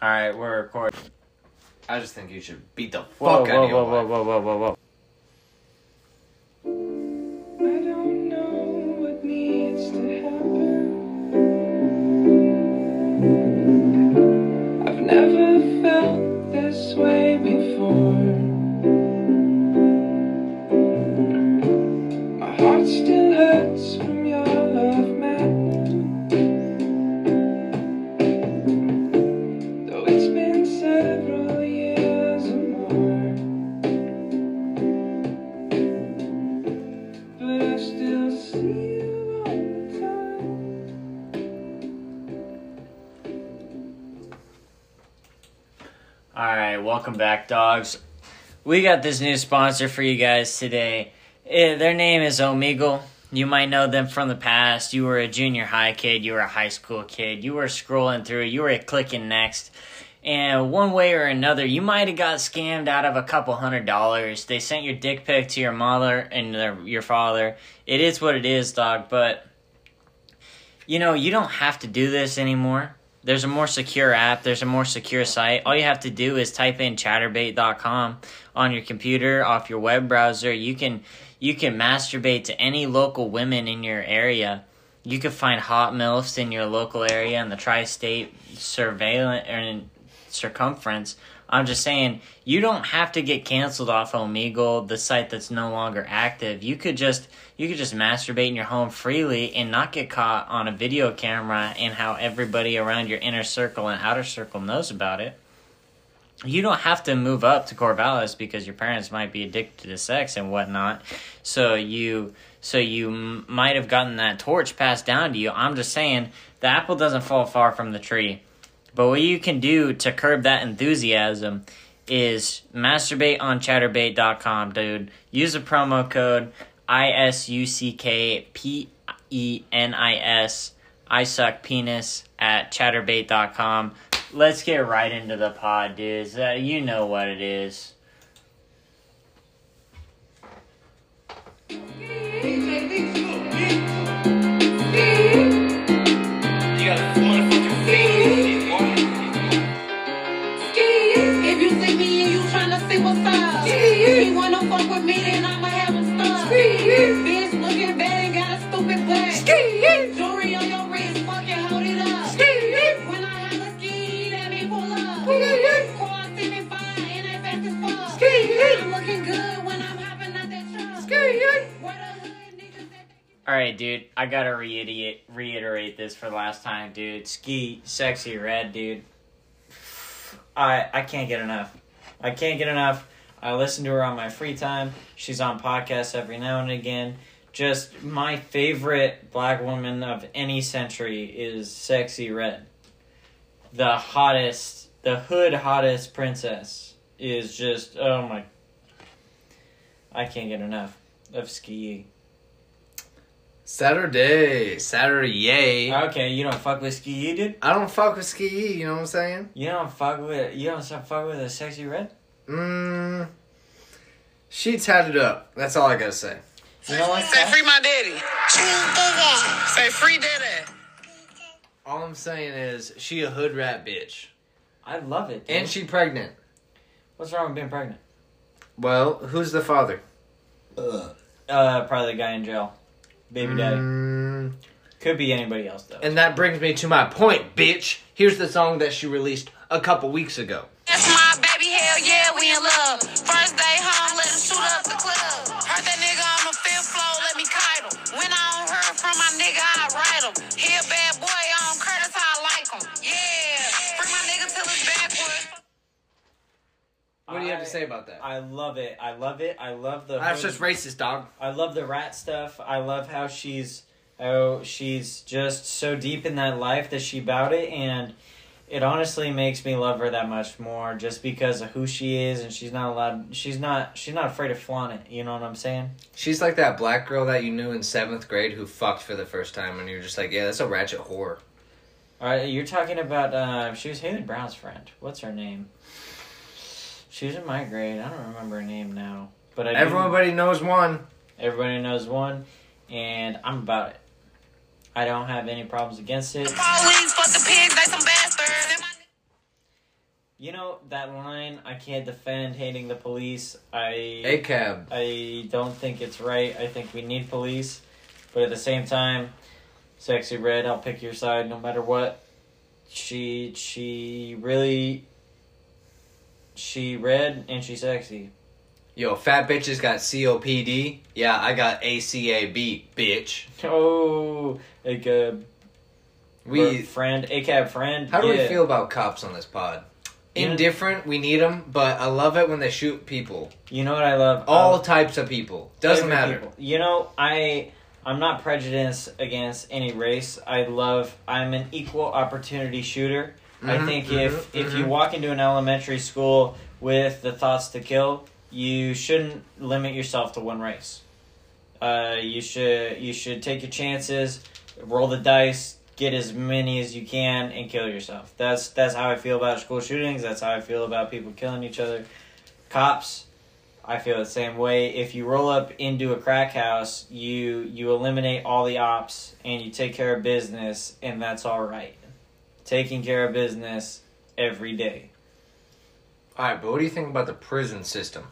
All right, we're recording. I just think you should beat the fuck Whoa, out of your whoa, whoa, whoa, whoa, whoa, whoa. We got this new sponsor for you guys today. Eh, their name is Omegle. You might know them from the past. You were a junior high kid, you were a high school kid, you were scrolling through, you were clicking next. And one way or another, you might have got scammed out of a couple hundred dollars. They sent your dick pic to your mother and their, your father. It is what it is, dog, but you know, you don't have to do this anymore. There's a more secure app, there's a more secure site. All you have to do is type in chaturbate.com on your computer off your web browser. You can you can masturbate to any local women in your area. You can find hot milfs in your local area in the tri-state surveillance in circumference. I'm just saying, you don't have to get canceled off Omegle, the site that's no longer active. You could just you could just masturbate in your home freely and not get caught on a video camera and how everybody around your inner circle and outer circle knows about it. You don't have to move up to Corvallis because your parents might be addicted to sex and whatnot. So you so you m- might have gotten that torch passed down to you. I'm just saying the apple doesn't fall far from the tree. But what you can do to curb that enthusiasm is masturbate on chaturbate.com, dude. Use the promo code ISUCKPENIS, I suck penis, at chaturbate.com. Let's get right into the pod, dudes. Uh, you know what it is. See what's up, wanna fuck with me, then I'ma have. Bitch looking bad and got a stupid butt. Jewelry on your wrist, fucking hold it up. When I have a ski, let me pull up. And fast as fuck. I'm looking good when I'm hopping out that truck. All right, dude. I gotta reiterate reiterate this for the last time, dude. Ski, Sexyy Red, dude. I I can't get enough. I can't get enough. I listen to her on my free time. She's on podcasts every now and again. Just my favorite black woman of any century is Sexyy Red. The hottest, the hood hottest princess is just oh my. I can't get enough of ski. Saturday, Saturday, yay. Okay, you don't fuck with ski, dude. I don't fuck with ski. You know what I'm saying? You don't fuck with you don't fuck with a Sexyy Red. Mmm. She tatted up. That's all I gotta say. You know what? Say free my daddy. Say free daddy. All I'm saying is she a hood rat bitch, I love it. Dude. and she pregnant. What's wrong with being pregnant? Well, who's the father? Uh, probably the guy in jail, baby daddy. Mm, Could be anybody else though. and that brings me to my point, bitch. Here's the song that she released a couple weeks ago. That's my baby, hell yeah, we in love. First day home, let him shoot up the club. Heard that nigga on the fifth floor, let me kite him. When I don't hear from my nigga, I write him. He a to say about that? I love it. I love it. I love the. That's just racist, dog. I love the rat stuff. I love how she's oh she's just so deep in that life that she about it and it honestly makes me love her that much more just because of who she is and she's not allowed she's not she's not afraid to flaunt it, you know what I'm saying? She's like that black girl that you knew in seventh grade who fucked for the first time, and you're just like, yeah, that's a ratchet whore. Alright, you're talking about uh she was Haley Brown's friend. What's her name? She was in my grade. I don't remember her name now. But I do- Everybody knows one. everybody knows one and I'm about it. I don't have any problems against it. Police, fuck the pigs, they some bastards. You know that line. I can't defend hating the police. I ACAB. I don't think it's right. I think we need police, but at the same time, Sexyy Red. I'll pick your side no matter what. She she really. She red and she sexy. Yo, fat bitches got COPD. Yeah, I got ACAB, bitch. Oh, a a We. friend, a cab friend. How do we feel about cops on this pod? Yeah. Indifferent, we need them, but I love it when they shoot people. You know what I love? All Um, types of people. Doesn't matter. people. You know, I I'm not prejudiced against any race. I love I'm an equal opportunity shooter. I Mhm, think mhm, if if you mhm. walk into an elementary school with the thoughts to kill, you shouldn't limit yourself to one race. Uh, you should you should take your chances, roll the dice, get as many as you can, and kill yourself. That's that's how I feel about school shootings. That's how I feel about people killing each other. Cops, I feel the same way. If you roll up into a crack house, you you eliminate all the ops and you take care of business, and that's all right. Taking care of business every day. Alright, but what do you think about the prison system?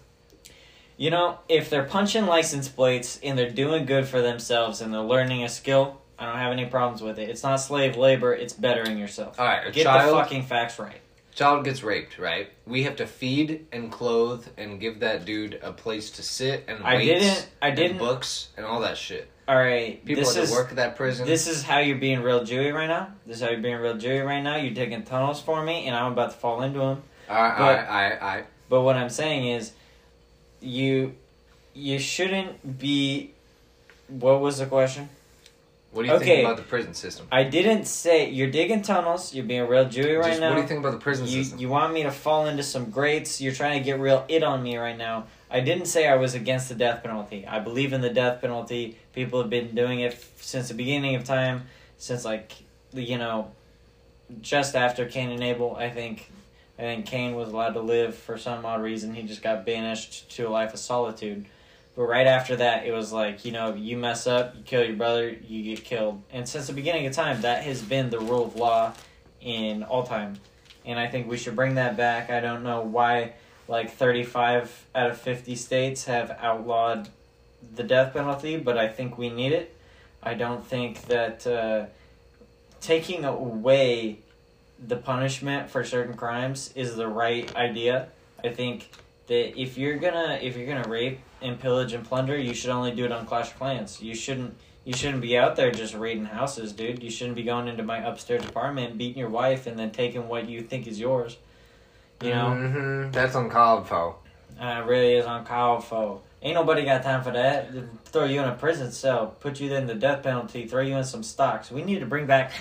You know, if they're punching license plates and they're doing good for themselves and they're learning a skill, I don't have any problems with it. It's not slave labor, it's bettering yourself. Alright, a Get child the fucking facts right. child gets raped, right? We have to feed and clothe and give that dude a place to sit and I didn't I and didn't books and all that shit. All right, People this is work at that prison. this is how you're being real Jewy right now. This is how you're being real Jewy right now. You're digging tunnels for me, and I'm about to fall into them. Alright, but- alright. But what I'm saying is, you you shouldn't be. What was the question? What do you Okay. think about the prison system? I didn't say you're digging tunnels. You're being real Jewy right Just now. what do you think about the prison you, system? you want me to fall into some grates. You're trying to get real it on me right now. I didn't say I was against the death penalty. I believe in the death penalty. People have been doing it f- since the beginning of time, since like the you know, just after Cain and Abel. I think, I think Cain was allowed to live for some odd reason. He just got banished to a life of solitude. But right after that, it was like you know, you mess up, you kill your brother, you get killed. And since the beginning of time, that has been the rule of law in all time and I think we should bring that back. I don't know why like 35 out of 50 states have outlawed the death penalty, but I think we need it. I don't think that uh, taking away the punishment for certain crimes is the right idea. I think that if you're gonna if you're gonna rape and pillage and plunder, you should only do it on Clash of Clans. You shouldn't you shouldn't be out there just raiding houses, dude. You shouldn't be going into my upstairs apartment, beating your wife, and then taking what you think is yours. You know, hmm That's uncalled for. uh, it really is uncalled for. Ain't nobody got time for that. Throw you in a prison cell, put you in the death penalty, throw you in some stocks. We need to bring back,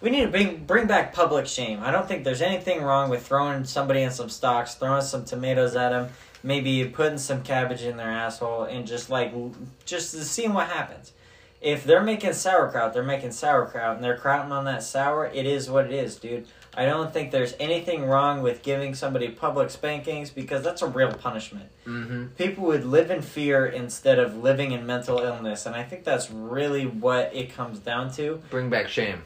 we need to bring bring back public shame. I don't think there's anything wrong with throwing somebody in some stocks, throwing some tomatoes at them, maybe putting some cabbage in their asshole, and just like just seeing what happens. If they're making sauerkraut, they're making sauerkraut, and they're krauting on that sour. It is what it is, dude. I don't think there's anything wrong with giving somebody public spankings because that's a real punishment. Mm-hmm. People would live in fear instead of living in mental illness, and I think that's really what it comes down to. Bring back shame.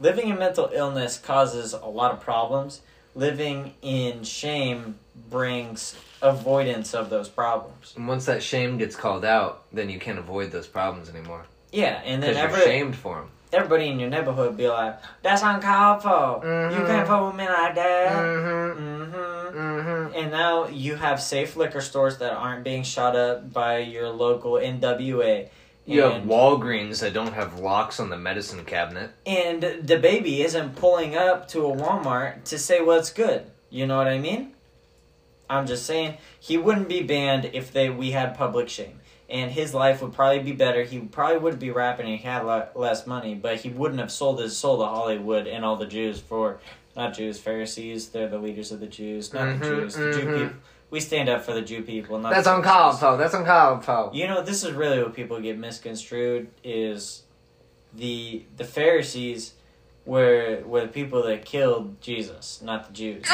Living in mental illness causes a lot of problems. Living in shame brings avoidance of those problems. And once that shame gets called out, then you can't avoid those problems anymore. Yeah, and then Because you're every, shamed for them. everybody in your neighborhood be like, "That's uncalled for. You Mhm. can't fuck with me like that." Mm-hmm. Mm-hmm. Mm-hmm. And now you have safe liquor stores that aren't being shot up by your local NWA. You have Walgreens that don't have locks on the medicine cabinet. And the baby isn't pulling up to a Walmart to say what's good. You know what I mean? I'm just saying he wouldn't be banned if they we had public shame. And his life would probably be better. He probably would be rapping and he had le- less money, but he wouldn't have sold his soul to Hollywood and all the Jews for not Jews, Pharisees. They're the leaders of the Jews, not the Mhm, Jews. The Jew mhm. people. We stand up for the Jew people, not That's the uncalled for. That's uncalled for. You know, this is really what people get misconstrued is the the Pharisees were were the people that killed Jesus, not the Jews.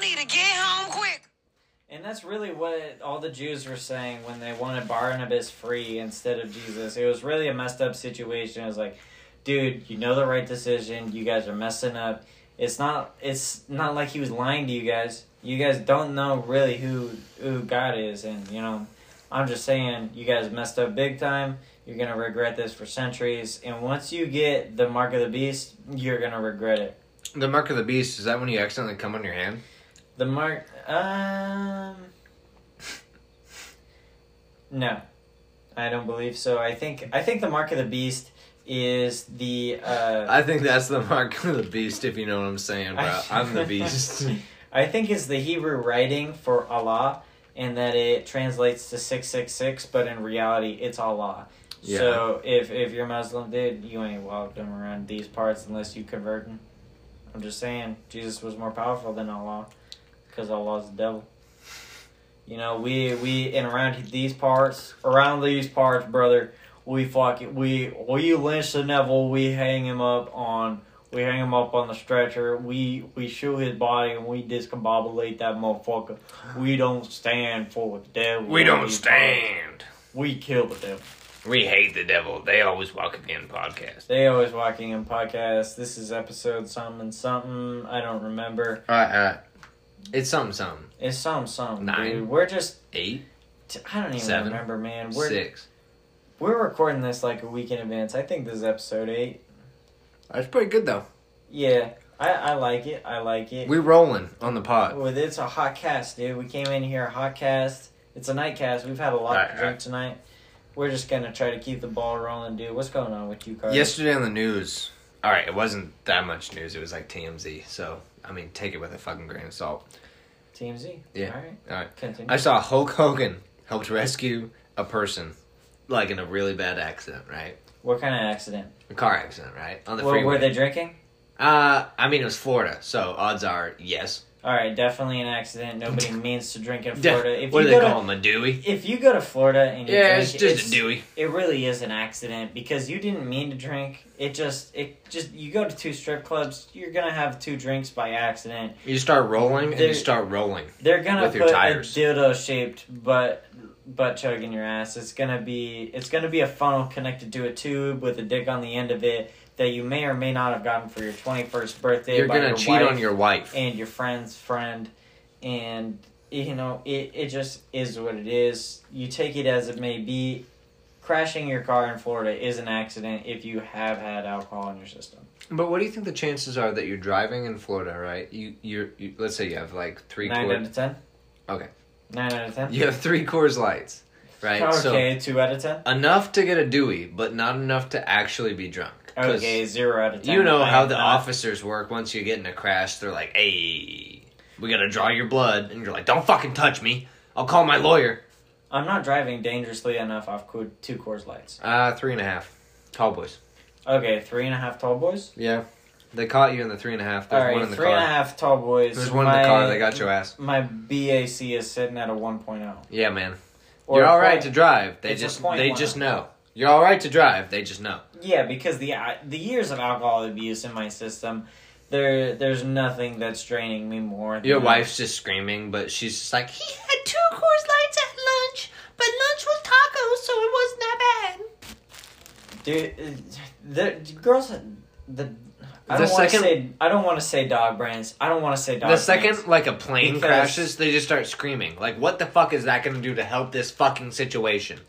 Need to get home quick. And that's really what all the Jews were saying when they wanted Barnabas free instead of Jesus. It was really a messed up situation. It was like, dude, you know the right decision. You guys are messing up. It's not. It's not like he was lying to you guys. You guys don't know really who who God is, and you know, I'm just saying you guys messed up big time. You're gonna regret this for centuries. And once you get the mark of the beast, you're gonna regret it. The mark of the beast is that when you accidentally come on your hand? The mark, um, no, I don't believe so. I think I think the mark of the beast is the. Uh, I think that's the mark of the beast. If you know what I'm saying, bro. I'm the beast. I think it's the Hebrew writing for Allah, and that it translates to six six six, but in reality, it's Allah. Yeah. So if if you're Muslim, dude, you ain't welcome around these parts unless you converting. I'm just saying, Jesus was more powerful than Allah, because Allah's the devil. You know, we we and around these parts, around these parts, brother, we fuck it. We we lynch the devil. We hang him up on. We hang him up on the stretcher. We we shoot his body and we discombobulate that motherfucker. We don't stand for the devil. we don't stand. parts. We kill the devil. We hate the devil. They always walk again podcast. They always walking in podcast. This is episode something and something. I don't remember. Uh, uh, it's something, something. It's something something. Nine. Dude. We're just. Eight, I don't even Seven. remember, man. We're six. we're recording this like a week in advance. I think this is episode eight. That's pretty good though. Yeah, I I like it. I like it. We rolling on the pod. Well, it's a hot cast, dude. We came in here a hot cast. It's a night cast. We've had a lot Right, to drink right. tonight. We're just gonna try to keep the ball rolling, dude. What's going on with you, Carter? Yesterday on the news. All right, it wasn't that much news. It was like TMZ. So I mean, take it with a fucking grain of salt. TMZ. Yeah. All right. All right. Continue. I saw Hulk Hogan helped rescue a person, like in a really bad accident, right? what kind of accident? A car accident, right? On the Well, freeway. were they drinking? Uh, I mean, it was Florida, so odds are yes. All right, definitely an accident. Nobody means to drink in Florida. If what you do they go call to, him? A Dewey? If you go to Florida and you Yeah, drink, it's just a Dewey. It really is an accident because you didn't mean to drink. It just it just you go to two strip clubs, you're gonna have two drinks by accident. You start rolling and you start rolling. They're gonna With your put a tires. dildo shaped butt butt chugging your ass. It's gonna be it's gonna be a funnel connected to a tube with a dick on the end of it that you may or may not have gotten for your twenty first birthday. You're by gonna your cheat wife on your wife. and your friend's friend, and you know it. It just is what it is. You take it as it may be. Crashing your car in Florida is an accident if you have had alcohol in your system. But what do you think the chances are that you're driving in Florida, right? You, you're, you, let's say you have like three Nine out of ten. Okay. Nine out of ten. you have three Coors Lights, right? Okay, two out of ten. Enough to get a Dewey, but not enough to actually be drunk. Okay, zero out of ten. You know how the not- officers work. Once you get in a crash, they're like, "Hey, we gotta draw your blood," and you're like, "Don't fucking touch me. I'll call my lawyer." I'm not driving dangerously enough off co- two Coors Lights. Uh, three and a half. Tall boys. Okay, three and a half tall boys. Yeah. They caught you in the three and a half. There's All one in the three and a car. half tall boys. There's one my, in the car. They got your ass. My BAC is sitting at a 1.0. Yeah, man. Or You're all right point- to drive. They it's just they just know. You're all right to drive. They just know. Yeah, because the uh, the years of alcohol abuse in my system, there there's nothing that's draining me more. Your wife's just screaming, but she's just like, he had two Coors Lights at lunch, but lunch was tacos, so it wasn't that bad. dude. uh, The girls, the. I The don't want to second- say I don't want to say dog brains. I don't want to say dog. the second like a plane Because- crashes, they just start screaming. Like, what the fuck is that going to do to help this fucking situation?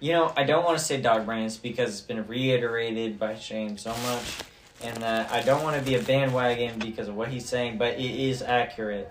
You know, I don't want to say dog brains because it's been reiterated by Shane so much, and that I don't want to be a bandwagon because of what he's saying, but it is accurate.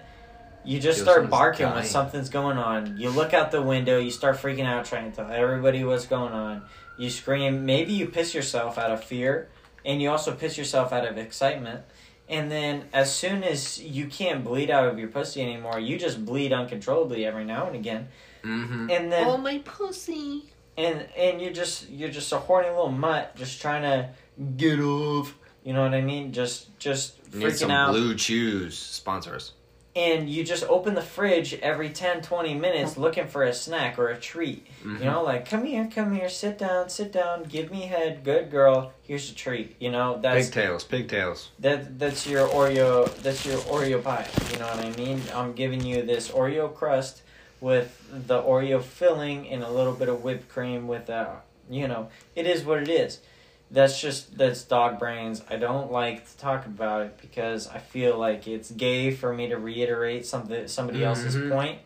You just Yo, start someone's barking dying. when something's going on. You look out the window, you start freaking out, trying to tell everybody what's going on. You scream. Maybe you piss yourself out of fear, and you also piss yourself out of excitement. And then, as soon as you can't bleed out of your pussy anymore, you just bleed uncontrollably every now and again. Mm-hmm. And then oh my pussy. and and you're just you're just a horny little mutt just trying to get off you know what i mean just just freaking Need some out blue chews. Sponsor us. And you just open the fridge every 10 20 minutes looking for a snack or a treat. Mhm. you know like come here come here sit down sit down give me head good girl here's a treat. You know that's pigtails, pigtails. that that's your oreo that's your oreo pie you know what i mean? I'm giving you this oreo crust with the oreo filling and a little bit of whipped cream with uh you know it is what it is that's just that's dog brains i don't like to talk about it because i feel like it's gay for me to reiterate something somebody else's Mhm. point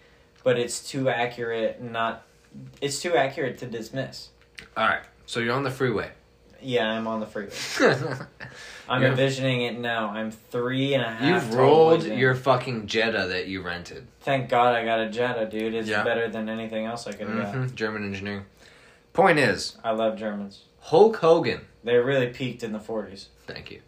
but it's too accurate not it's too accurate to dismiss All right, so you're on the freeway. yeah i'm on the freeway i'm Yeah. envisioning it now i'm three and a half You've rolled your fucking Jetta that you rented. Thank God I got a Jetta, dude. It's Yeah. better than anything else I could have got. hmm German engineering. Point is, I love Germans. Hulk Hogan. They really peaked in the 40s. Thank you.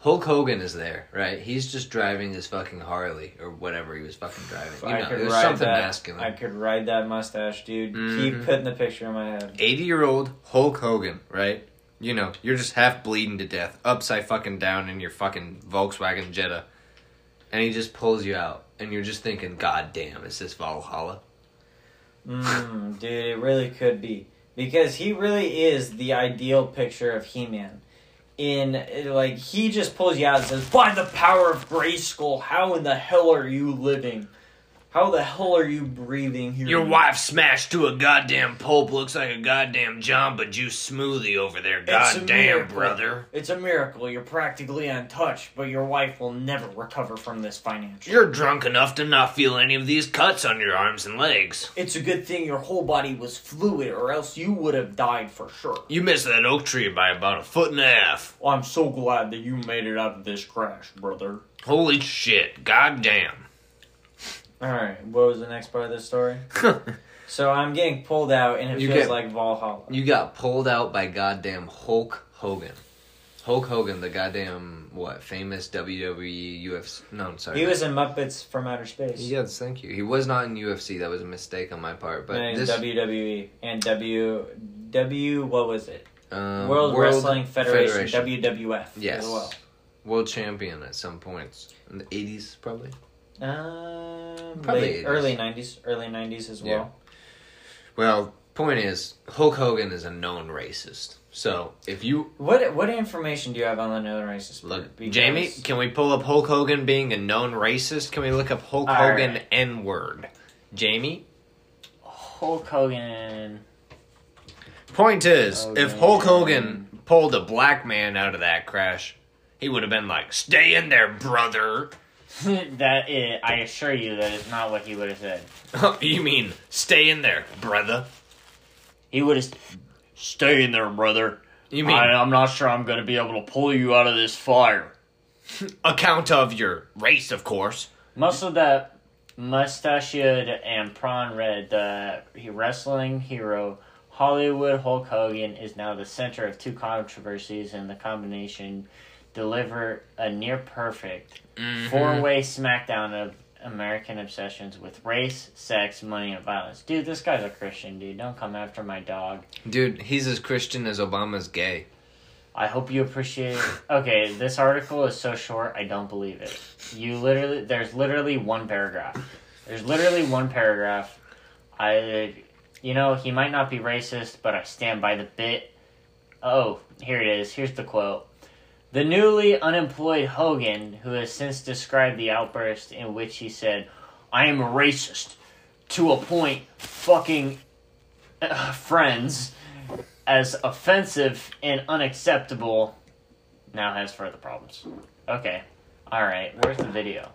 Hulk Hogan is there, right? He's just driving his fucking Harley or whatever he was fucking driving. You I know, could ride something that. masculine. I could ride that mustache, dude. Mhm. Keep putting the picture in my head. 80 year old Hulk Hogan, right? You know, you're just half bleeding to death, upside fucking down in your fucking Volkswagen Jetta. And he just pulls you out, and you're just thinking, God damn, is this Valhalla? Mm, dude, it really could be because he really is the ideal picture of He-Man. In like, he just pulls you out and says, "By the power of Grayskull, how in the hell are you living? How the hell are you breathing here?" Your wife smashed to a goddamn pulp, looks like a goddamn Jamba Juice smoothie over there. Goddamn, brother. It's a miracle. You're practically untouched, but your wife will never recover from this financially. You're drunk enough to not feel any of these cuts on your arms and legs. It's a good thing your whole body was fluid, or else you would have died for sure. You missed that oak tree by about a foot and a half. I'm so glad that you made it out of this crash, brother. Holy shit, goddamn. Alright, what was the next part of this story? So I'm getting pulled out, and it You feels get- like Valhalla. You got pulled out by goddamn Hulk Hogan. Hulk Hogan, the goddamn what famous WWE UFC? No, I'm sorry. He was in Muppets from Outer Space. Yes, thank you. He was not in UFC. That was a mistake on my part. But this WWE and W W what was it? um, World, Wrestling Federation, WWF Yes. as well. world champion at some points in the eighties, probably. Um, Probably late, 80s. early '90s, early '90s as well. Yeah. well. Well, point is, Hulk Hogan is a known racist. So if you What what information do you have on the known racist? part? look, Because- Jamie, can we pull up Hulk Hogan being a known racist? Can we look up Hulk All Hogan right. N word? Jamie, Hulk Hogan. Point is, if Hulk Hogan. Hogan pulled a black man out of that crash, he would have been like, "Stay in there, brother." that is, I assure you, that is not what he would have said. you mean stay in there, brother? He would have stay in there, brother. You mean I'm not sure I'm going to be able to pull you out of this fire. account of your race, of course? Most of that mustachioed and prawn red, the wrestling hero Hollywood Hulk Hogan is now the center of two controversies, and the combination deliver a near perfect Mm-hmm. four way smackdown of American obsessions with race, sex, money, and violence. Dude, this guy's a Christian, dude. Don't come after my dog. Dude, he's as Christian as Obama's gay. I hope you appreciate. it. Okay, this article is so short, I don't believe it. You literally, there's literally one paragraph. There's literally one paragraph. I, you know, he might not be racist, but I stand by the bit. Oh, here it is. Here's the quote. The newly unemployed Hogan, who has since described the outburst in which he said, I am a racist to a point, fucking uh, friends, as offensive and unacceptable, now has further problems. Okay. Alright, where's the video?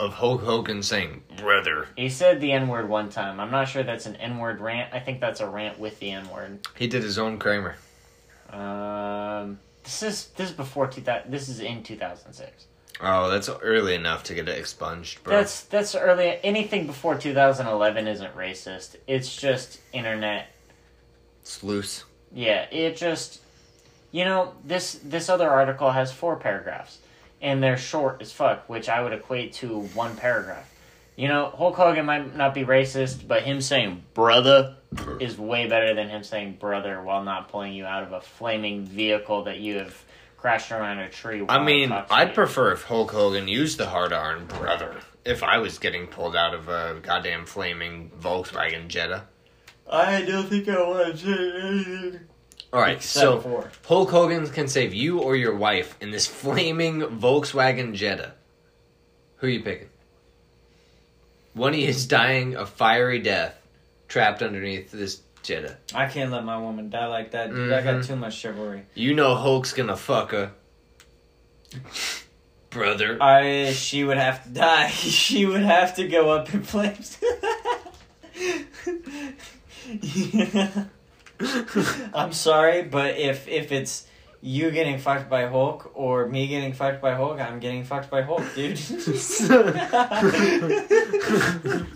Of Hulk Hogan saying, brother. He said the N word one time. I'm not sure that's an N word rant. I think that's a rant with the N word. He did his own Kramer. Um, this is this is before 2000. This is in 2006. Oh, that's early enough to get it expunged, bro. That's that's early. Anything before 2011 isn't racist. It's just internet. it's loose. Yeah, it just. You know this this other article has four paragraphs, and they're short as fuck, which I would equate to one paragraph. You know, Hulk Hogan might not be racist, but him saying "brother" is way better than him saying "brother" while not pulling you out of a flaming vehicle that you have crashed around a tree. I mean, I'd you. prefer if Hulk Hogan used the hard iron brother. If I was getting pulled out of a goddamn flaming Volkswagen Jetta. I don't think I want to say anything. All right, Except so for- Hulk Hogan can save you or your wife in this flaming Volkswagen Jetta. Who are you picking? One is dying a fiery death, trapped underneath this Jetta. I can't let my woman die like that. Dude. I got Mhm. too much chivalry. You know Hulk's gonna fuck her, brother. I she would have to die. She would have to go up in flames. Yeah. I'm sorry, but if if it's you getting fucked by Hulk or me getting fucked by Hulk, I'm getting fucked by Hulk, dude.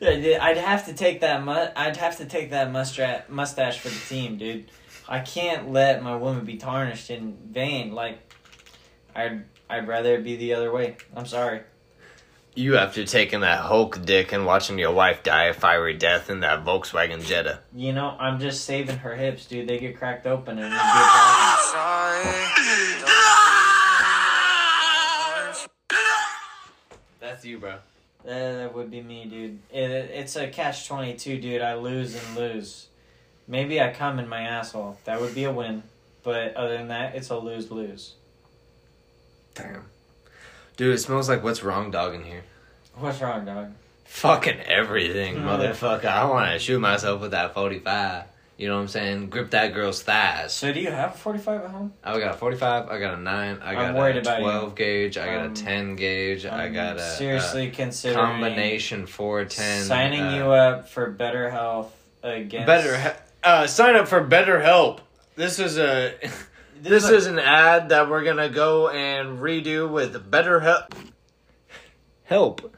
Yeah, I'd have to take that mu- I'd have to take that mustra- mustache for the team, dude. I can't let my woman be tarnished in vain. Like, I'd I'd rather it be the other way. I'm sorry. You after taking that Hulk dick and watching your wife die a fiery death in that Volkswagen Jetta. You know, I'm just saving her hips, dude. They get cracked open and it'd be. That's you, bro. That, that would be me, dude. It, it's a catch twenty two, dude. I lose and lose. Maybe I come in my asshole. That would be a win. But other than that, it's a lose lose. Damn. Dude, it smells like what's wrong dog in here. What's wrong, dog? Fucking everything, motherfucker. I want to shoot myself with that 45. You know what I'm saying? Grip that girl's thighs. So do you have a forty five at home? I got a 45, I got a 9, I got I'm worried a about you. 12 gauge, I got Um, a 10 gauge, I I'm got a, seriously a considering combination 410. signing uh, you up for better health against Better he- uh sign up for Better Help. This is a this is an ad that we're gonna go and redo with Better Help. Help.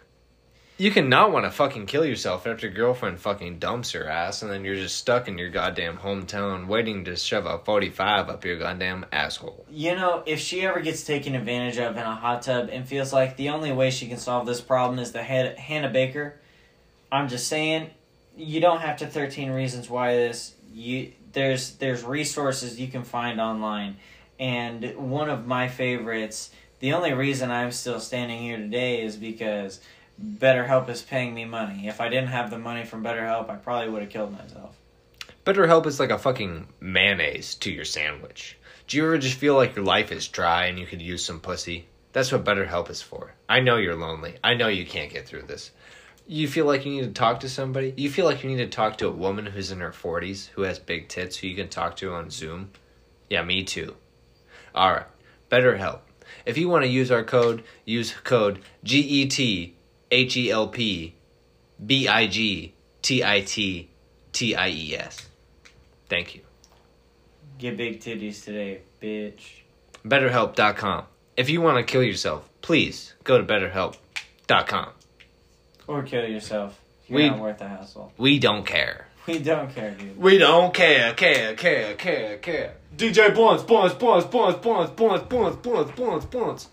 You cannot want to fucking kill yourself after your girlfriend fucking dumps your ass, and then you're just stuck in your goddamn hometown waiting to shove a 45 up your goddamn asshole. You know, if she ever gets taken advantage of in a hot tub and feels like the only way she can solve this problem is the head Hannah Baker, I'm just saying, you don't have to 13 reasons why this. You there's there's resources you can find online, and one of my favorites. The only reason I'm still standing here today is because BetterHelp is paying me money. If I didn't have the money from BetterHelp, I probably would have killed myself. betterhelp is like a fucking mayonnaise to your sandwich. Do you ever just feel like your life is dry and you could use some pussy? That's what betterhelp is for. I know you're lonely. I know you can't get through this. You feel like you need to talk to somebody? You feel like you need to talk to a woman who's in her 40s, who has big tits, who you can talk to on Zoom? Yeah, me too. Alright, Better Help. If you want to use our code, use code G E T H E L P B I G T I T T I E S. Thank you. Get big titties today, bitch. BetterHelp.com. If you want to kill yourself, please go to BetterHelp.com. Or kill yourself. You're We- not worth the hassle. We don't care. We don't care, dude. We don't care, care, care, care, care. DJ Blunts, Blunts, Blunts, Blunts, Blunts, Blunts, Blunts, Blunts, Blunts, Blunts.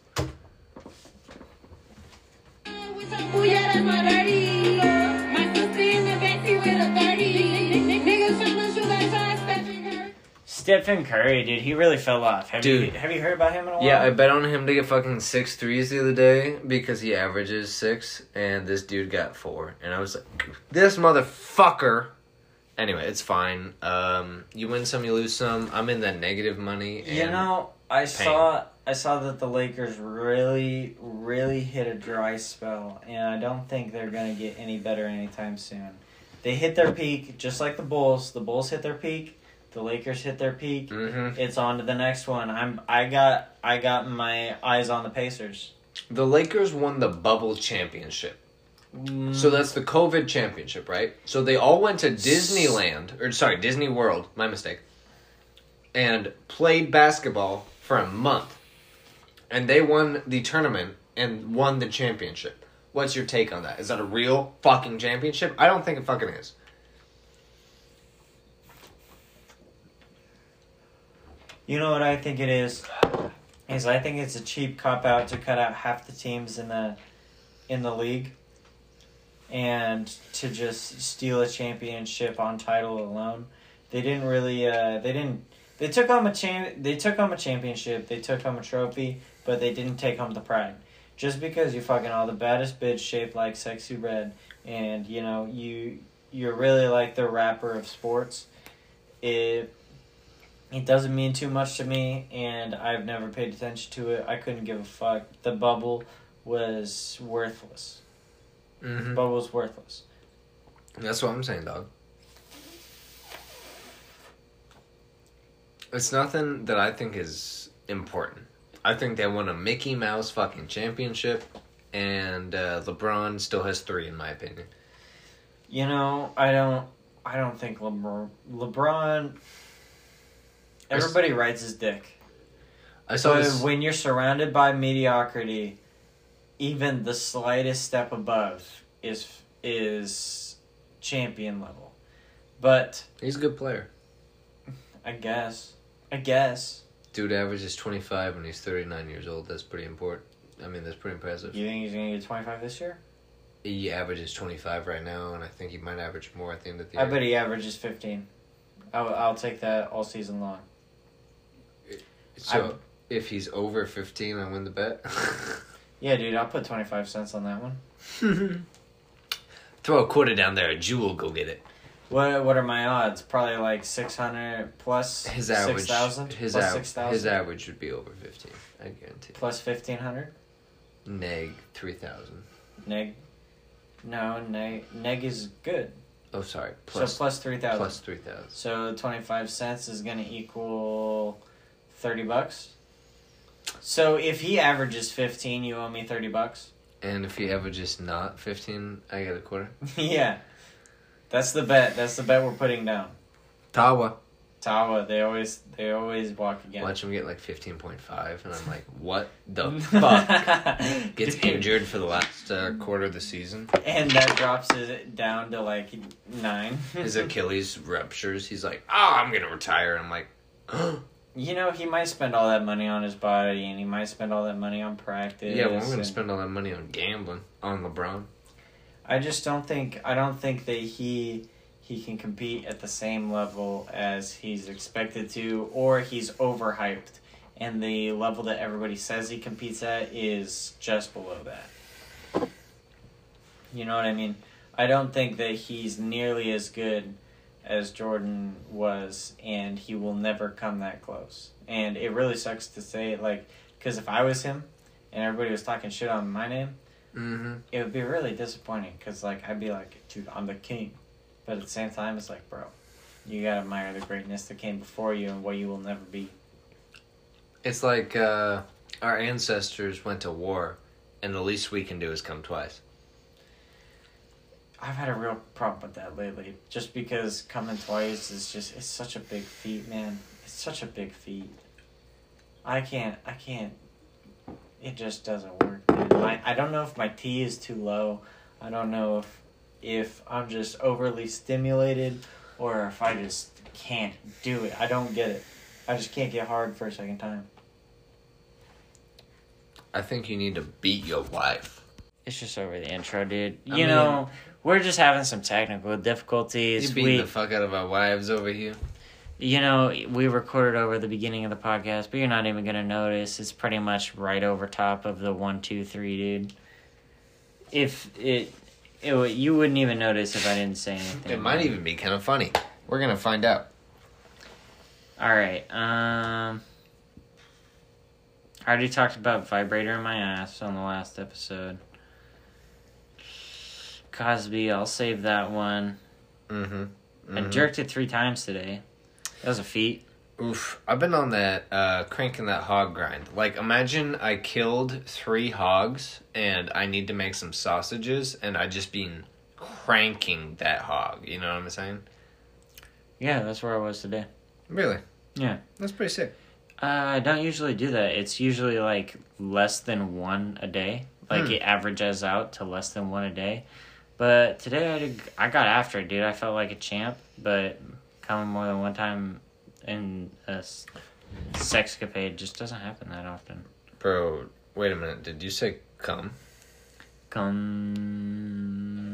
Stephen Curry, dude, he really fell off. Have Dude. you have you heard about him in a while? Yeah, I bet on him to get fucking six threes the other day because he averages six, and this dude got four. And I was like, this motherfucker. Anyway, it's fine. Um, you win some, you lose some. I'm in that negative money. And You know, I saw I saw that the Lakers really really hit a dry spell, and I don't think they're gonna get any better anytime soon. They hit their peak, just like the Bulls. The Bulls hit their peak. The Lakers hit their peak. hmm It's on to the next one. I'm I got I got my eyes on the Pacers. the Lakers won the bubble championship. Mm, So that's the COVID championship, right? So they all went to Disneyland, or sorry, Disney World, my mistake, and played basketball for a month. And they won the tournament and won the championship. What's your take on that? Is that a real fucking championship? I don't think it fucking is. You know what I think it is? Is I think it's a cheap cop out to cut out half the teams in the in the league and to just steal a championship on title alone. They didn't really uh, they didn't They took home a champ. They took home a championship. They took home a trophy, but they didn't take home the pride. Just because you fucking all the baddest bitch shaped like Sexyy Red, and you know you you're really like the rapper of sports. It it doesn't mean too much to me, and I've never paid attention to it. I couldn't give a fuck. The bubble was worthless. Mm-hmm. Bubble was worthless. That's what I'm saying, dog. It's nothing that I think is important. I think they won a Mickey Mouse fucking championship, and uh, LeBron still has three, in my opinion. You know, I don't. I don't think LeBron. LeBron. Everybody rides his dick. I saw But this. when you're surrounded by mediocrity, even the slightest step above is is champion level. But He's a good player. I guess, I guess Dude averages 25 when he's 39 years old. That's pretty important. I mean, that's pretty impressive. you think he's gonna get 25 this year. He averages 25 right now, and I think he might average more at the end of the I year. I bet he averages 15. I'll, I'll take that all season long. So, if he's over 15, I win the bet. Yeah, dude, I'll put 25 cents on that one. Throw a quarter down there, a Jew will go get it. What what are my odds? Probably like 600 plus His average, 6,000 his, plus av- 6,000 his average would be over 15. I guarantee. plus 1500. Neg 3,000. Neg. No, neg neg is good. Oh, sorry. Plus, Plus, so plus 3000. plus 3,000. So 25 cents is going to equal 30 bucks. So if he averages 15, you owe me 30 bucks. And if he averages not 15, I get a quarter. yeah. That's the bet. That's the bet we're putting down. Tawa. Tawa, they always they always walk again. Watch him get like 15.5, and I'm like, what the fuck? Gets Dude. injured for the last uh, quarter of the season. And that drops it down to like nine. His Achilles ruptures. He's like, oh, I'm going to retire. I'm like, you know, he might spend all that money on his body, and he might spend all that money on practice. yeah, well, I'm going to spend all that money on gambling on LeBron. I just don't think I don't think that he he can compete at the same level as he's expected to, or he's overhyped, and the level that everybody says he competes at is just below that. You know what I mean? I don't think that he's nearly as good as Jordan was, and he will never come that close. And it really sucks to say, like, because if I was him, and everybody was talking shit on my name Mm-hmm. it would be really disappointing because like I'd be like, dude, I'm the king, but at the same time, it's like, bro, you gotta admire the greatness that came before you and what you will never be. It's like uh, our ancestors went to war, and the least we can do is come twice. I've had a real problem with that lately, just because coming twice is just it's such a big feat, man. It's such a big feat. I can't, I can't. It just doesn't work. Man. My, I don't know if my T is too low. I don't know if if I'm just overly stimulated or if I just can't do it. I don't get it. I just can't get hard for a second time. I think you need to beat your wife. It's just over the intro, dude. I You mean- know, we're just having some technical difficulties. You beating We, the fuck out of our wives over here. you know, we recorded over the beginning of the podcast, but you're not even gonna notice. It's pretty much right over top of the one, two, three, dude. If it, it you wouldn't even notice if I didn't say anything. It might even be kind of funny. We're gonna find out. All right. Um, I already talked about vibrator in my ass on the last episode. Cosby, I'll save that one. Mm-hmm. I jerked it three times today. That was a feat. Oof. I've been on that uh cranking that hog grind. Like imagine I killed three hogs and I need to make some sausages and I just been cranking that hog. You know what I'm saying? Yeah, that's where I was today. Really? Yeah. That's pretty sick. Uh, I don't usually do that. It's usually like less than one a day. Like Hmm. it averages out to less than one a day. But today I did, I got after it, dude. I felt like a champ. But coming more than one time in a sexcapade just doesn't happen that often. Bro, wait a minute. Did you say come? Come.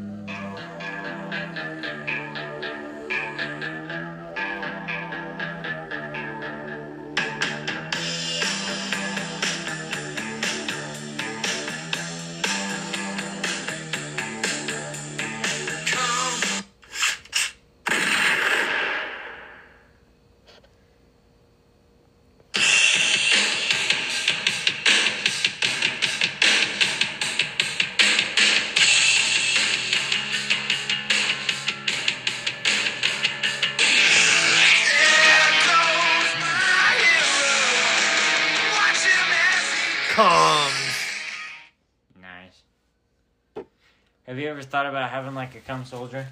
Ever thought about having like a cum soldier?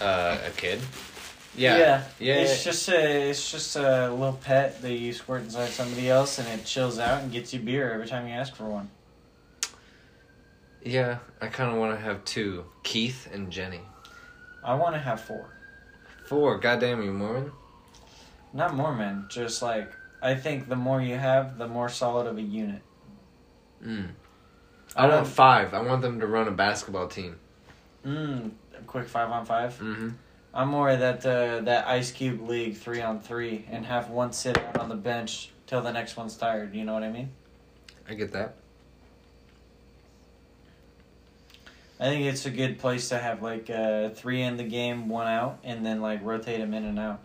Uh, a kid. Yeah. Yeah. It's just a it's just a little pet that you squirt inside somebody else, and it chills out and gets you beer every time you ask for one. Yeah. I kind of want to have two, Keith and Jenny. I want to have four, Four. Goddamn, you Mormon? not Mormon. Just like I think the more you have, the more solid of a unit. Mm. I want five. I want them to run a basketball team. Mm, a quick five on five. Mm-hmm. I'm more that uh, that Ice Cube League three on three, and have one sit out on the bench till the next one's tired. You know what I mean? I get that. I think it's a good place to have like uh, three in the game, one out, and then like rotate them in and out.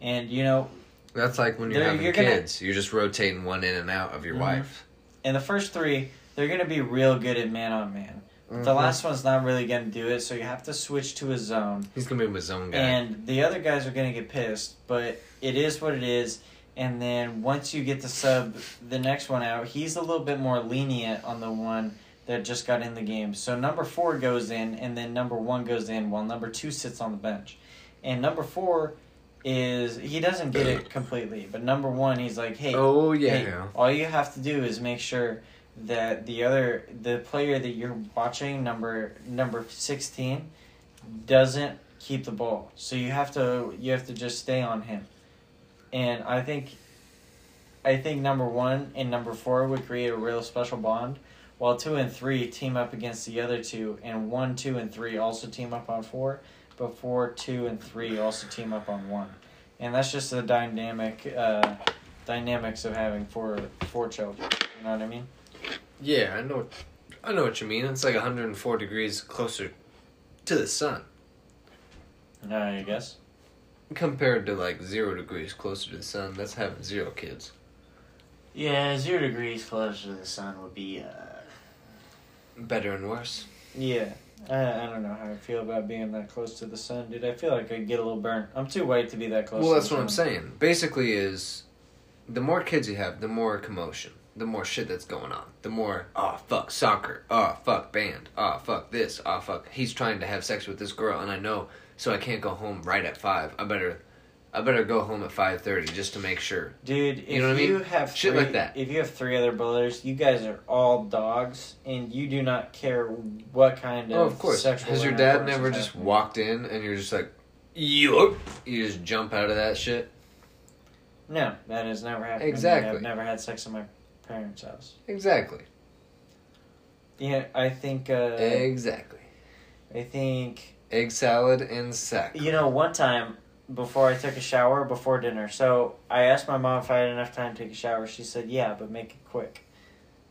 And you know, That's like when you're having you're gonna- kids. You're just rotating one in and out of your Mhm. wife. And the first three, they're gonna be real good at man on man. The mm-hmm. last one's not really gonna do it, so you have to switch to a zone. He's gonna be my zone guy. And the other guys are gonna get pissed, but it is what it is. And then once you get the sub, the next one out, he's a little bit more lenient on the one that just got in the game. So number four goes in, and then number one goes in, while number two sits on the bench. And number four is he doesn't get it completely, but number one, he's like, hey, oh yeah. Hey, all you have to do is make sure that the other the player that you're watching number number 16 doesn't keep the ball. So you have to you have to just stay on him. And I think I think number 1 and number 4 would create a real special bond while 2 and 3 team up against the other two and 1 2 and 3 also team up on 4 but 4 2 and 3 also team up on 1. And that's just the dynamic uh dynamics of having four four children. You know what I mean? Yeah, I know. I know what you mean. It's like 104 degrees closer to the sun I guess. compared to like zero degrees closer to the sun. That's having zero kids. Yeah, zero degrees closer to the sun would be. uh Better and worse. Yeah. I, I don't know how I feel about being that close to the sun, dude. I feel like I'd get a little burnt. I'm too white to be that close. Well, that's what I'm saying. Basically, is the more kids you have, the more commotion, the more shit that's going on, the more oh fuck soccer, oh fuck band, oh fuck this, oh fuck he's trying to have sex with this girl, and I know, so I can't go home right at five. I better, I better go home at five thirty just to make sure. Dude, if You know what I mean? have Shit three, like that. if you have three other brothers, you guys are all dogs, and you do not care what kind oh, of Oh, of course. sexual. Has your dad never just happening. walked in and you're just like, yup, you just jump out of that shit? No, that has never happened. Exactly. I've never had sex in my parents' house. Exactly. Yeah, I think. Uh, Exactly. I think Egg salad and sack. You know, one time before I took a shower before dinner, so I asked my mom if I had enough time to take a shower. She said, "Yeah, but make it quick."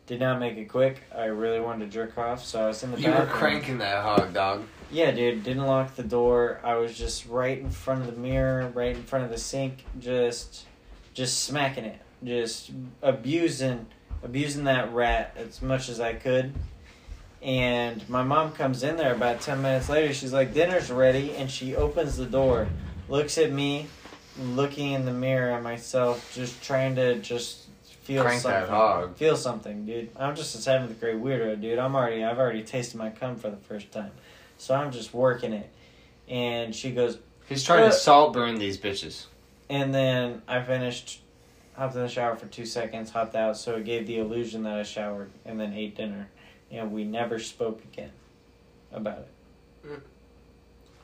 Did not make it quick. I really wanted to jerk off, so I was in the You were bathroom. cranking that hog, dog. Yeah, dude. Didn't lock the door. I was just right in front of the mirror, right in front of the sink, just, just smacking it, just abusing, abusing that rat as much as I could. And my mom comes in there about ten minutes later. She's like, "Dinner's ready," and she opens the door, looks at me, looking in the mirror at myself, just trying to just feel Crank something. that hog. Feel something, dude. I'm just a seventh grade weirdo, dude. I'm already, I've already tasted my cum for the first time. So I'm just working it. And she goes, He's trying to Saltburn these bitches. and then I finished, hopped in the shower for two seconds, hopped out, so it gave the illusion that I showered, and then ate dinner. And we never spoke again about it.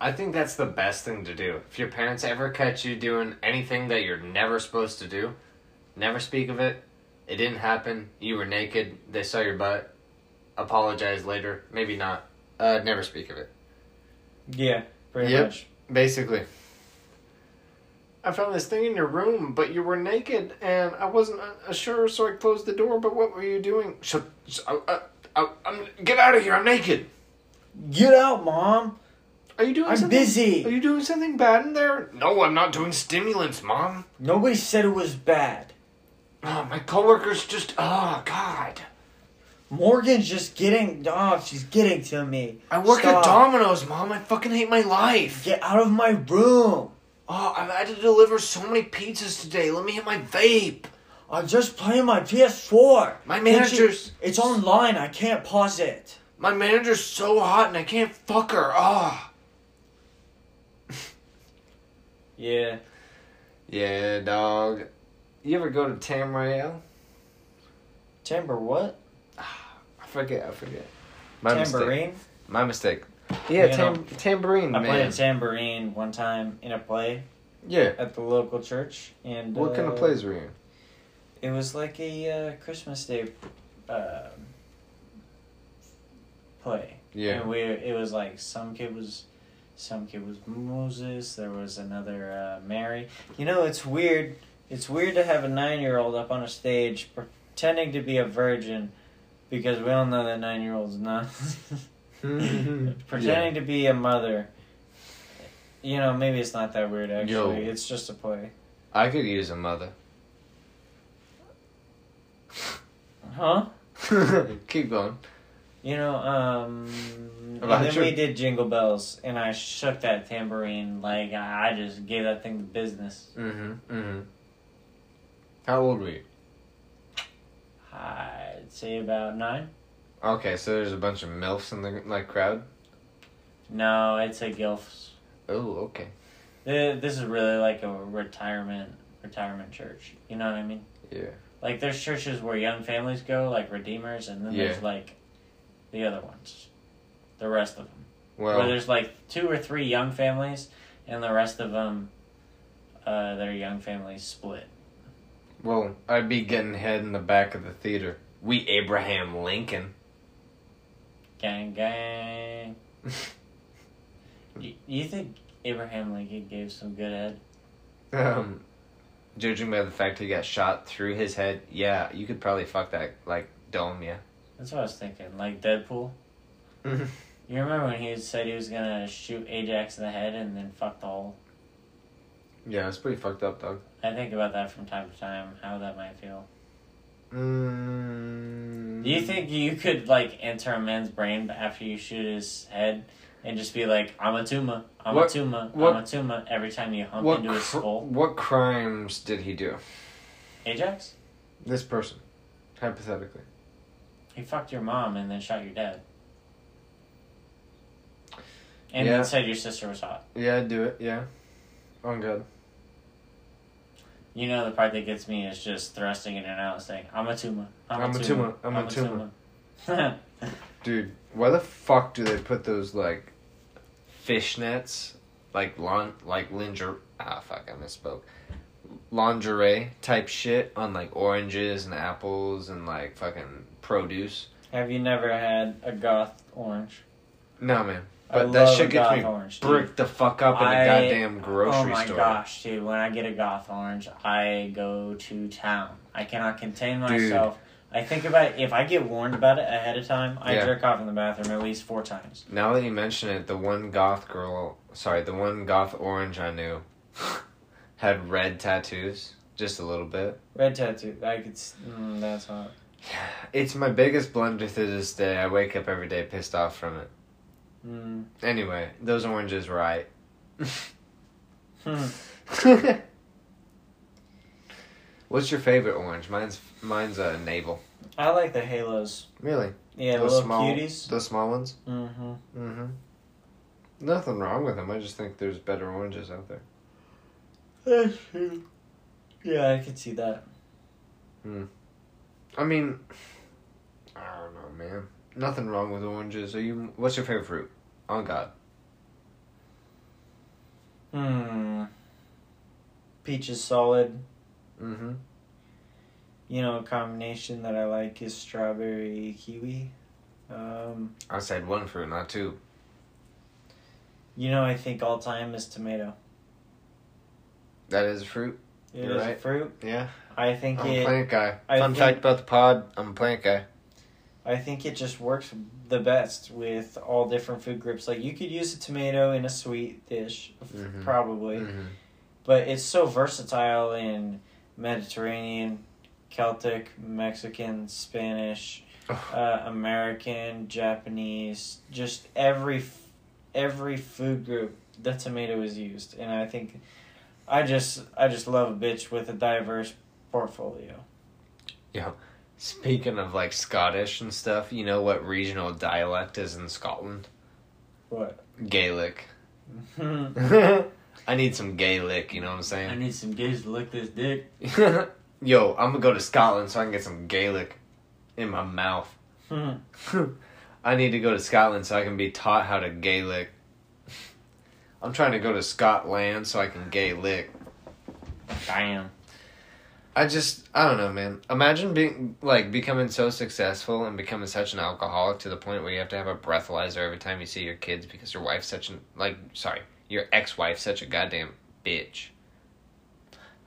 I think that's the best thing to do. If your parents ever catch you doing anything that you're never supposed to do, never speak of it. It didn't happen. You were naked. They saw your butt. Apologize later. Maybe not. Uh, never speak of it. Yeah, pretty Yep. much. Basically. I found this thing in your room, but you were naked, and I wasn't uh, sure, so I closed the door. But what were you doing? Shut. Uh, uh, uh, I'm, get out of here! I'm naked. Get out, mom! Are you doing? I'm something, busy. Are you doing something bad in there? No, I'm not doing stimulants, mom. Nobody said it was bad. Oh, my coworkers just. Oh God. Morgan's just getting, oh, she's getting to me. I work Stop. at Domino's, mom. I fucking hate my life. Get out of my room. Oh, I've had to deliver so many pizzas today. Let me hit my vape. I'm just playing my PS4. My Can't you- manager's. It's online. I can't pause it. My manager's so hot and I can't fuck her. Ah. Yeah. Yeah, dog. You ever go to Tam Royale? Timber what? I forget. I forget. My mistake. Tambourine? My mistake. Yeah, You tam- tambourine, I man. played a tambourine one time in a play yeah. at the local church, and What kind of uh, plays were you in? It was like a uh, Christmas Day uh, play. Yeah. And we it was like some kid was some kid was Moses, there was another uh, Mary. You know, it's weird. It's weird to have a 9-year-old up on a stage pretending to be a virgin because we all know that 9-year-old's not pretending to be a mother. You know, maybe it's not that weird actually. Yo. It's just a play. I could use a mother. Huh? Keep going. You know, um, About and then your- we did Jingle Bells, and I shook that tambourine like I I just gave that thing the business. Mm-hmm. Mm-hmm. How old were you? I'd say about nine. Okay, so there's a bunch of milfs in the like crowd. No, I'd say gilfs. Oh, okay. Th- This is really like a retirement retirement church. You know what I mean? Yeah. Like there's churches where young families go, like Redeemers, and then there's like the other ones, the rest of them. Well, where there's like two or three young families, and the rest of them, uh, their young families split. well, I'd be getting head in the back of the theater. We Abraham Lincoln. Gang, gang. you, you think Abraham Lincoln gave some good head? Um, judging by the fact he got shot through his head, yeah, you could probably fuck that like dome, yeah. That's what I was thinking. Like Deadpool. You remember when he said he was gonna shoot Ajax in the head and then fuck the hole? Yeah, it's pretty fucked up, dog. I think about that from time to time. How that might feel. Mm, Do you think you could like enter a man's brain after you shoot his head and just be like, "I'm a tumor, I'm What- a tumor, what- I'm a tumor" every time you hump into his cr- skull? what crimes did he do? Ajax, This person, hypothetically. he fucked your mom and then shot your dad, and Yeah. then said your sister was hot. Yeah, I'd do it. Yeah, on God. You know the part that gets me is just thrusting in and out, saying, "I'm a tumor, I'm, I'm a a tumor, tumor, I'm a tumor." tumor." Dude, why the fuck do they put those like fishnets, like lon, like lingerie? Ah, fuck, I misspoke. Lingerie type shit on like oranges and apples and like fucking produce. Have you never had a goth orange? No, man. But that shit gets me orange, dude. bricked the fuck up in a I- goddamn grocery store. oh my store. gosh, dude! When I get a goth orange, I go to town. I cannot contain myself. I think about it. If I get warned about it ahead of time, I Yeah. jerk off in the bathroom at least four times. Now that you mention it, the one goth girl, sorry, the one goth orange I knew had red tattoos, just a little bit. Red tattoo. I could. Mm, that's hot. It's my biggest blunder to this day. I wake up every day pissed off from it. Mm. Anyway, those oranges right. Hmm. What's your favorite orange? Mine's mine's a uh, navel. I like the halos. Really? Yeah, the those little small, cuties. those small ones. Mm-hmm. Mm-hmm. Nothing wrong with them. I just think there's better oranges out there. That's true. Yeah, I could see that. Hmm. I mean, I don't know, man. Nothing wrong with oranges. Are you? What's your favorite fruit? On God. Hmm. Peach is solid. Mm-hmm. You know, a combination that I like is strawberry kiwi. Um, I said one fruit, not two. you know, I think all time is tomato. That is a fruit. It is You're a right. fruit. Yeah. I think I'm a plant guy. I Fun think- fact about the pod: I'm a plant guy. I think it just works the best with all different food groups. Like you could use a tomato in a sweet dish, Mhm. probably, Mm-hmm. but it's so versatile in Mediterranean, Celtic, Mexican, Spanish, uh, American, Japanese, just every every food group the tomato is used, and I think I just I just love a bitch with a diverse portfolio. Speaking of like Scottish and stuff, you know what regional dialect is in Scotland? What? Gaelic. I need some Gaelic, you know what I'm saying? I need some gays to lick this dick. Yo, I'm gonna go to Scotland so I can get some Gaelic in my mouth. I need to go to Scotland so I can be taught how to Gaelic. I'm trying to go to Scotland so I can Gaelic. Damn. I just, I don't know, man. Imagine being, like, becoming so successful and becoming such an alcoholic to the point where you have to have a breathalyzer every time you see your kids because your wife's such an, like, sorry, your ex wife's such a goddamn bitch.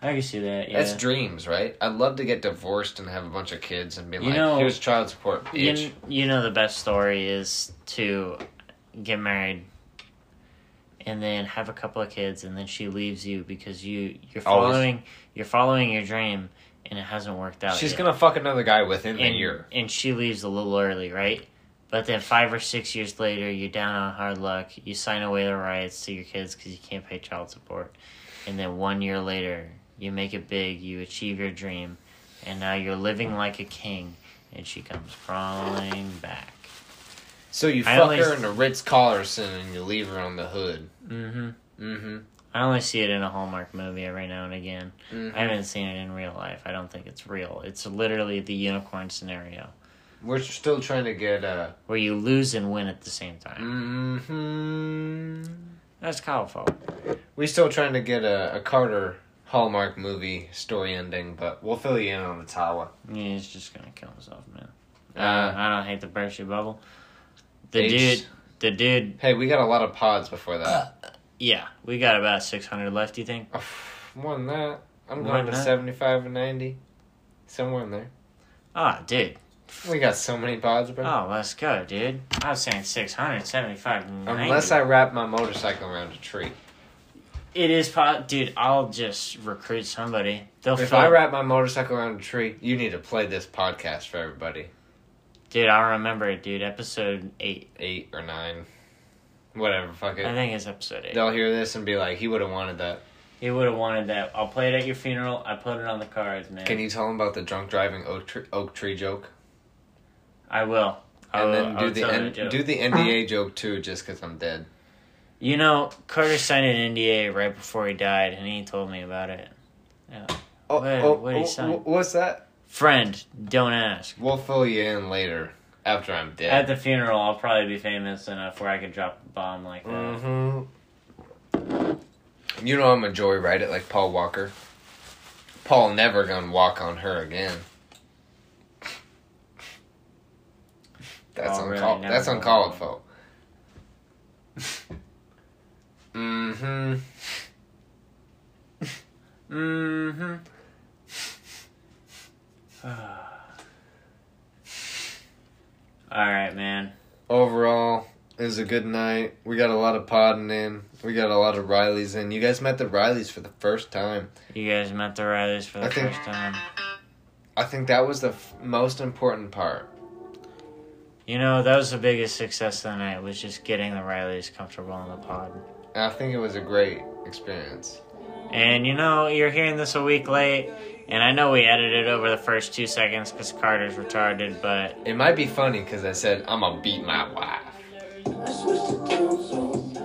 I can see that. Yeah. That's dreams, right? I'd love to get divorced and have a bunch of kids and be You like, know- here's child support, bitch. You, you know the best story is to get married and then have a couple of kids and then she leaves you because you you're Always. following you're following your dream and it hasn't worked out. She's yet. gonna fuck another guy within and, a year. and she leaves a little early, right? But then five or six years later, you're down on hard luck. You sign away the rights to your kids because you can't pay child support. And then one year later, you make it big. You achieve your dream, and now you're living like a king. And she comes crawling back. So you I fuck only- her in a Ritz Carlton and you leave her on the hood. Mm-hmm. Mm-hmm. I only see it in a Hallmark movie every now and again. Mhm. I haven't seen it in real life. I don't think it's real. It's literally the unicorn scenario We're still trying to get uh where you lose and win at the same time. Mm-hmm. That's colorful. We're still trying to get a, a Carter Hallmark movie story ending, but we'll fill you in on the Tawa. Yeah, he's just gonna kill himself, man. Uh, Uh, I don't hate the burst your bubble. The H- dude, the dude. Hey, we got a lot of pods before that. Yeah, we got about six hundred left. You think? More than that. I'm More going to that? 75 and 90. Somewhere in there. Ah, dude. We got so many pods, bro. Oh, let's go, dude. I was saying 675. 90. Unless I wrap my motorcycle around a tree. It is pot, dude. I'll just recruit somebody. They'll If fill. I wrap my motorcycle around a tree, you need to play this podcast for everybody. Dude, I'll remember it, dude. Episode eight. Eight or nine. Whatever, fuck it. I think it's episode eight. They'll hear this and be like, he would have wanted that. He would have wanted that. I'll play it at your funeral. I put it on the cards, man. Can you tell him about the drunk driving oak tree, oak tree joke? I will. I And will, then I do the N- do the NDA joke too, just because I'm dead. You know, Carter signed an NDA right before he died, and he told me about it. Yeah. Oh, Wait, oh, what oh, what's that? Friend, don't ask. We'll fill you in later after I'm dead. At the funeral, I'll probably be famous enough where I could drop a bomb like that. hmm You know I'm a joyride it like Paul Walker. Paul never gonna walk on her again. That's Paul really uncalled. never That's uncalled for. mm-hmm. Mm-hmm. All right, man. Overall, it was a good night. We got a lot of podding in. We got a lot of Rileys in. You guys met the Rileys for the first time. You guys met the Rileys for the I think- first time. I think that was the f- most important part. You know, that was the biggest success of the night was just getting the Rileys comfortable in the pod. And I think it was a great experience. And you know, you're hearing this a week late, and I know we edited over the first two seconds because Carter's retarded, but It might be funny because I said I'm gonna beat my wife.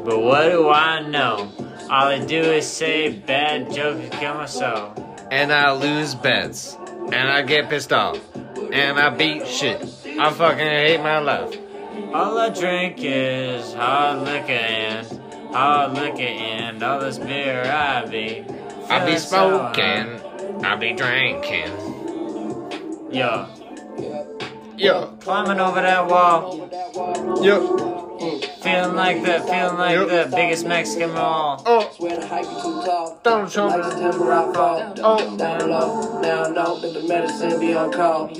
But what do I know? All I do is say bad jokes kill my soul. and I lose bets, and I get pissed off, and I beat shit. I fucking hate my life. All I drink is hard liquor and hard liquor and all this beer I be. I be so smoking, I be drinking. Yo, Yo, climbing over that wall, yo, feeling like the feeling like Yep. the biggest Mexican mall. oh, Swear the hype is too tall. Donald Trump. Like September I fall. Oh. Down low. Now I know that the medicine be on call.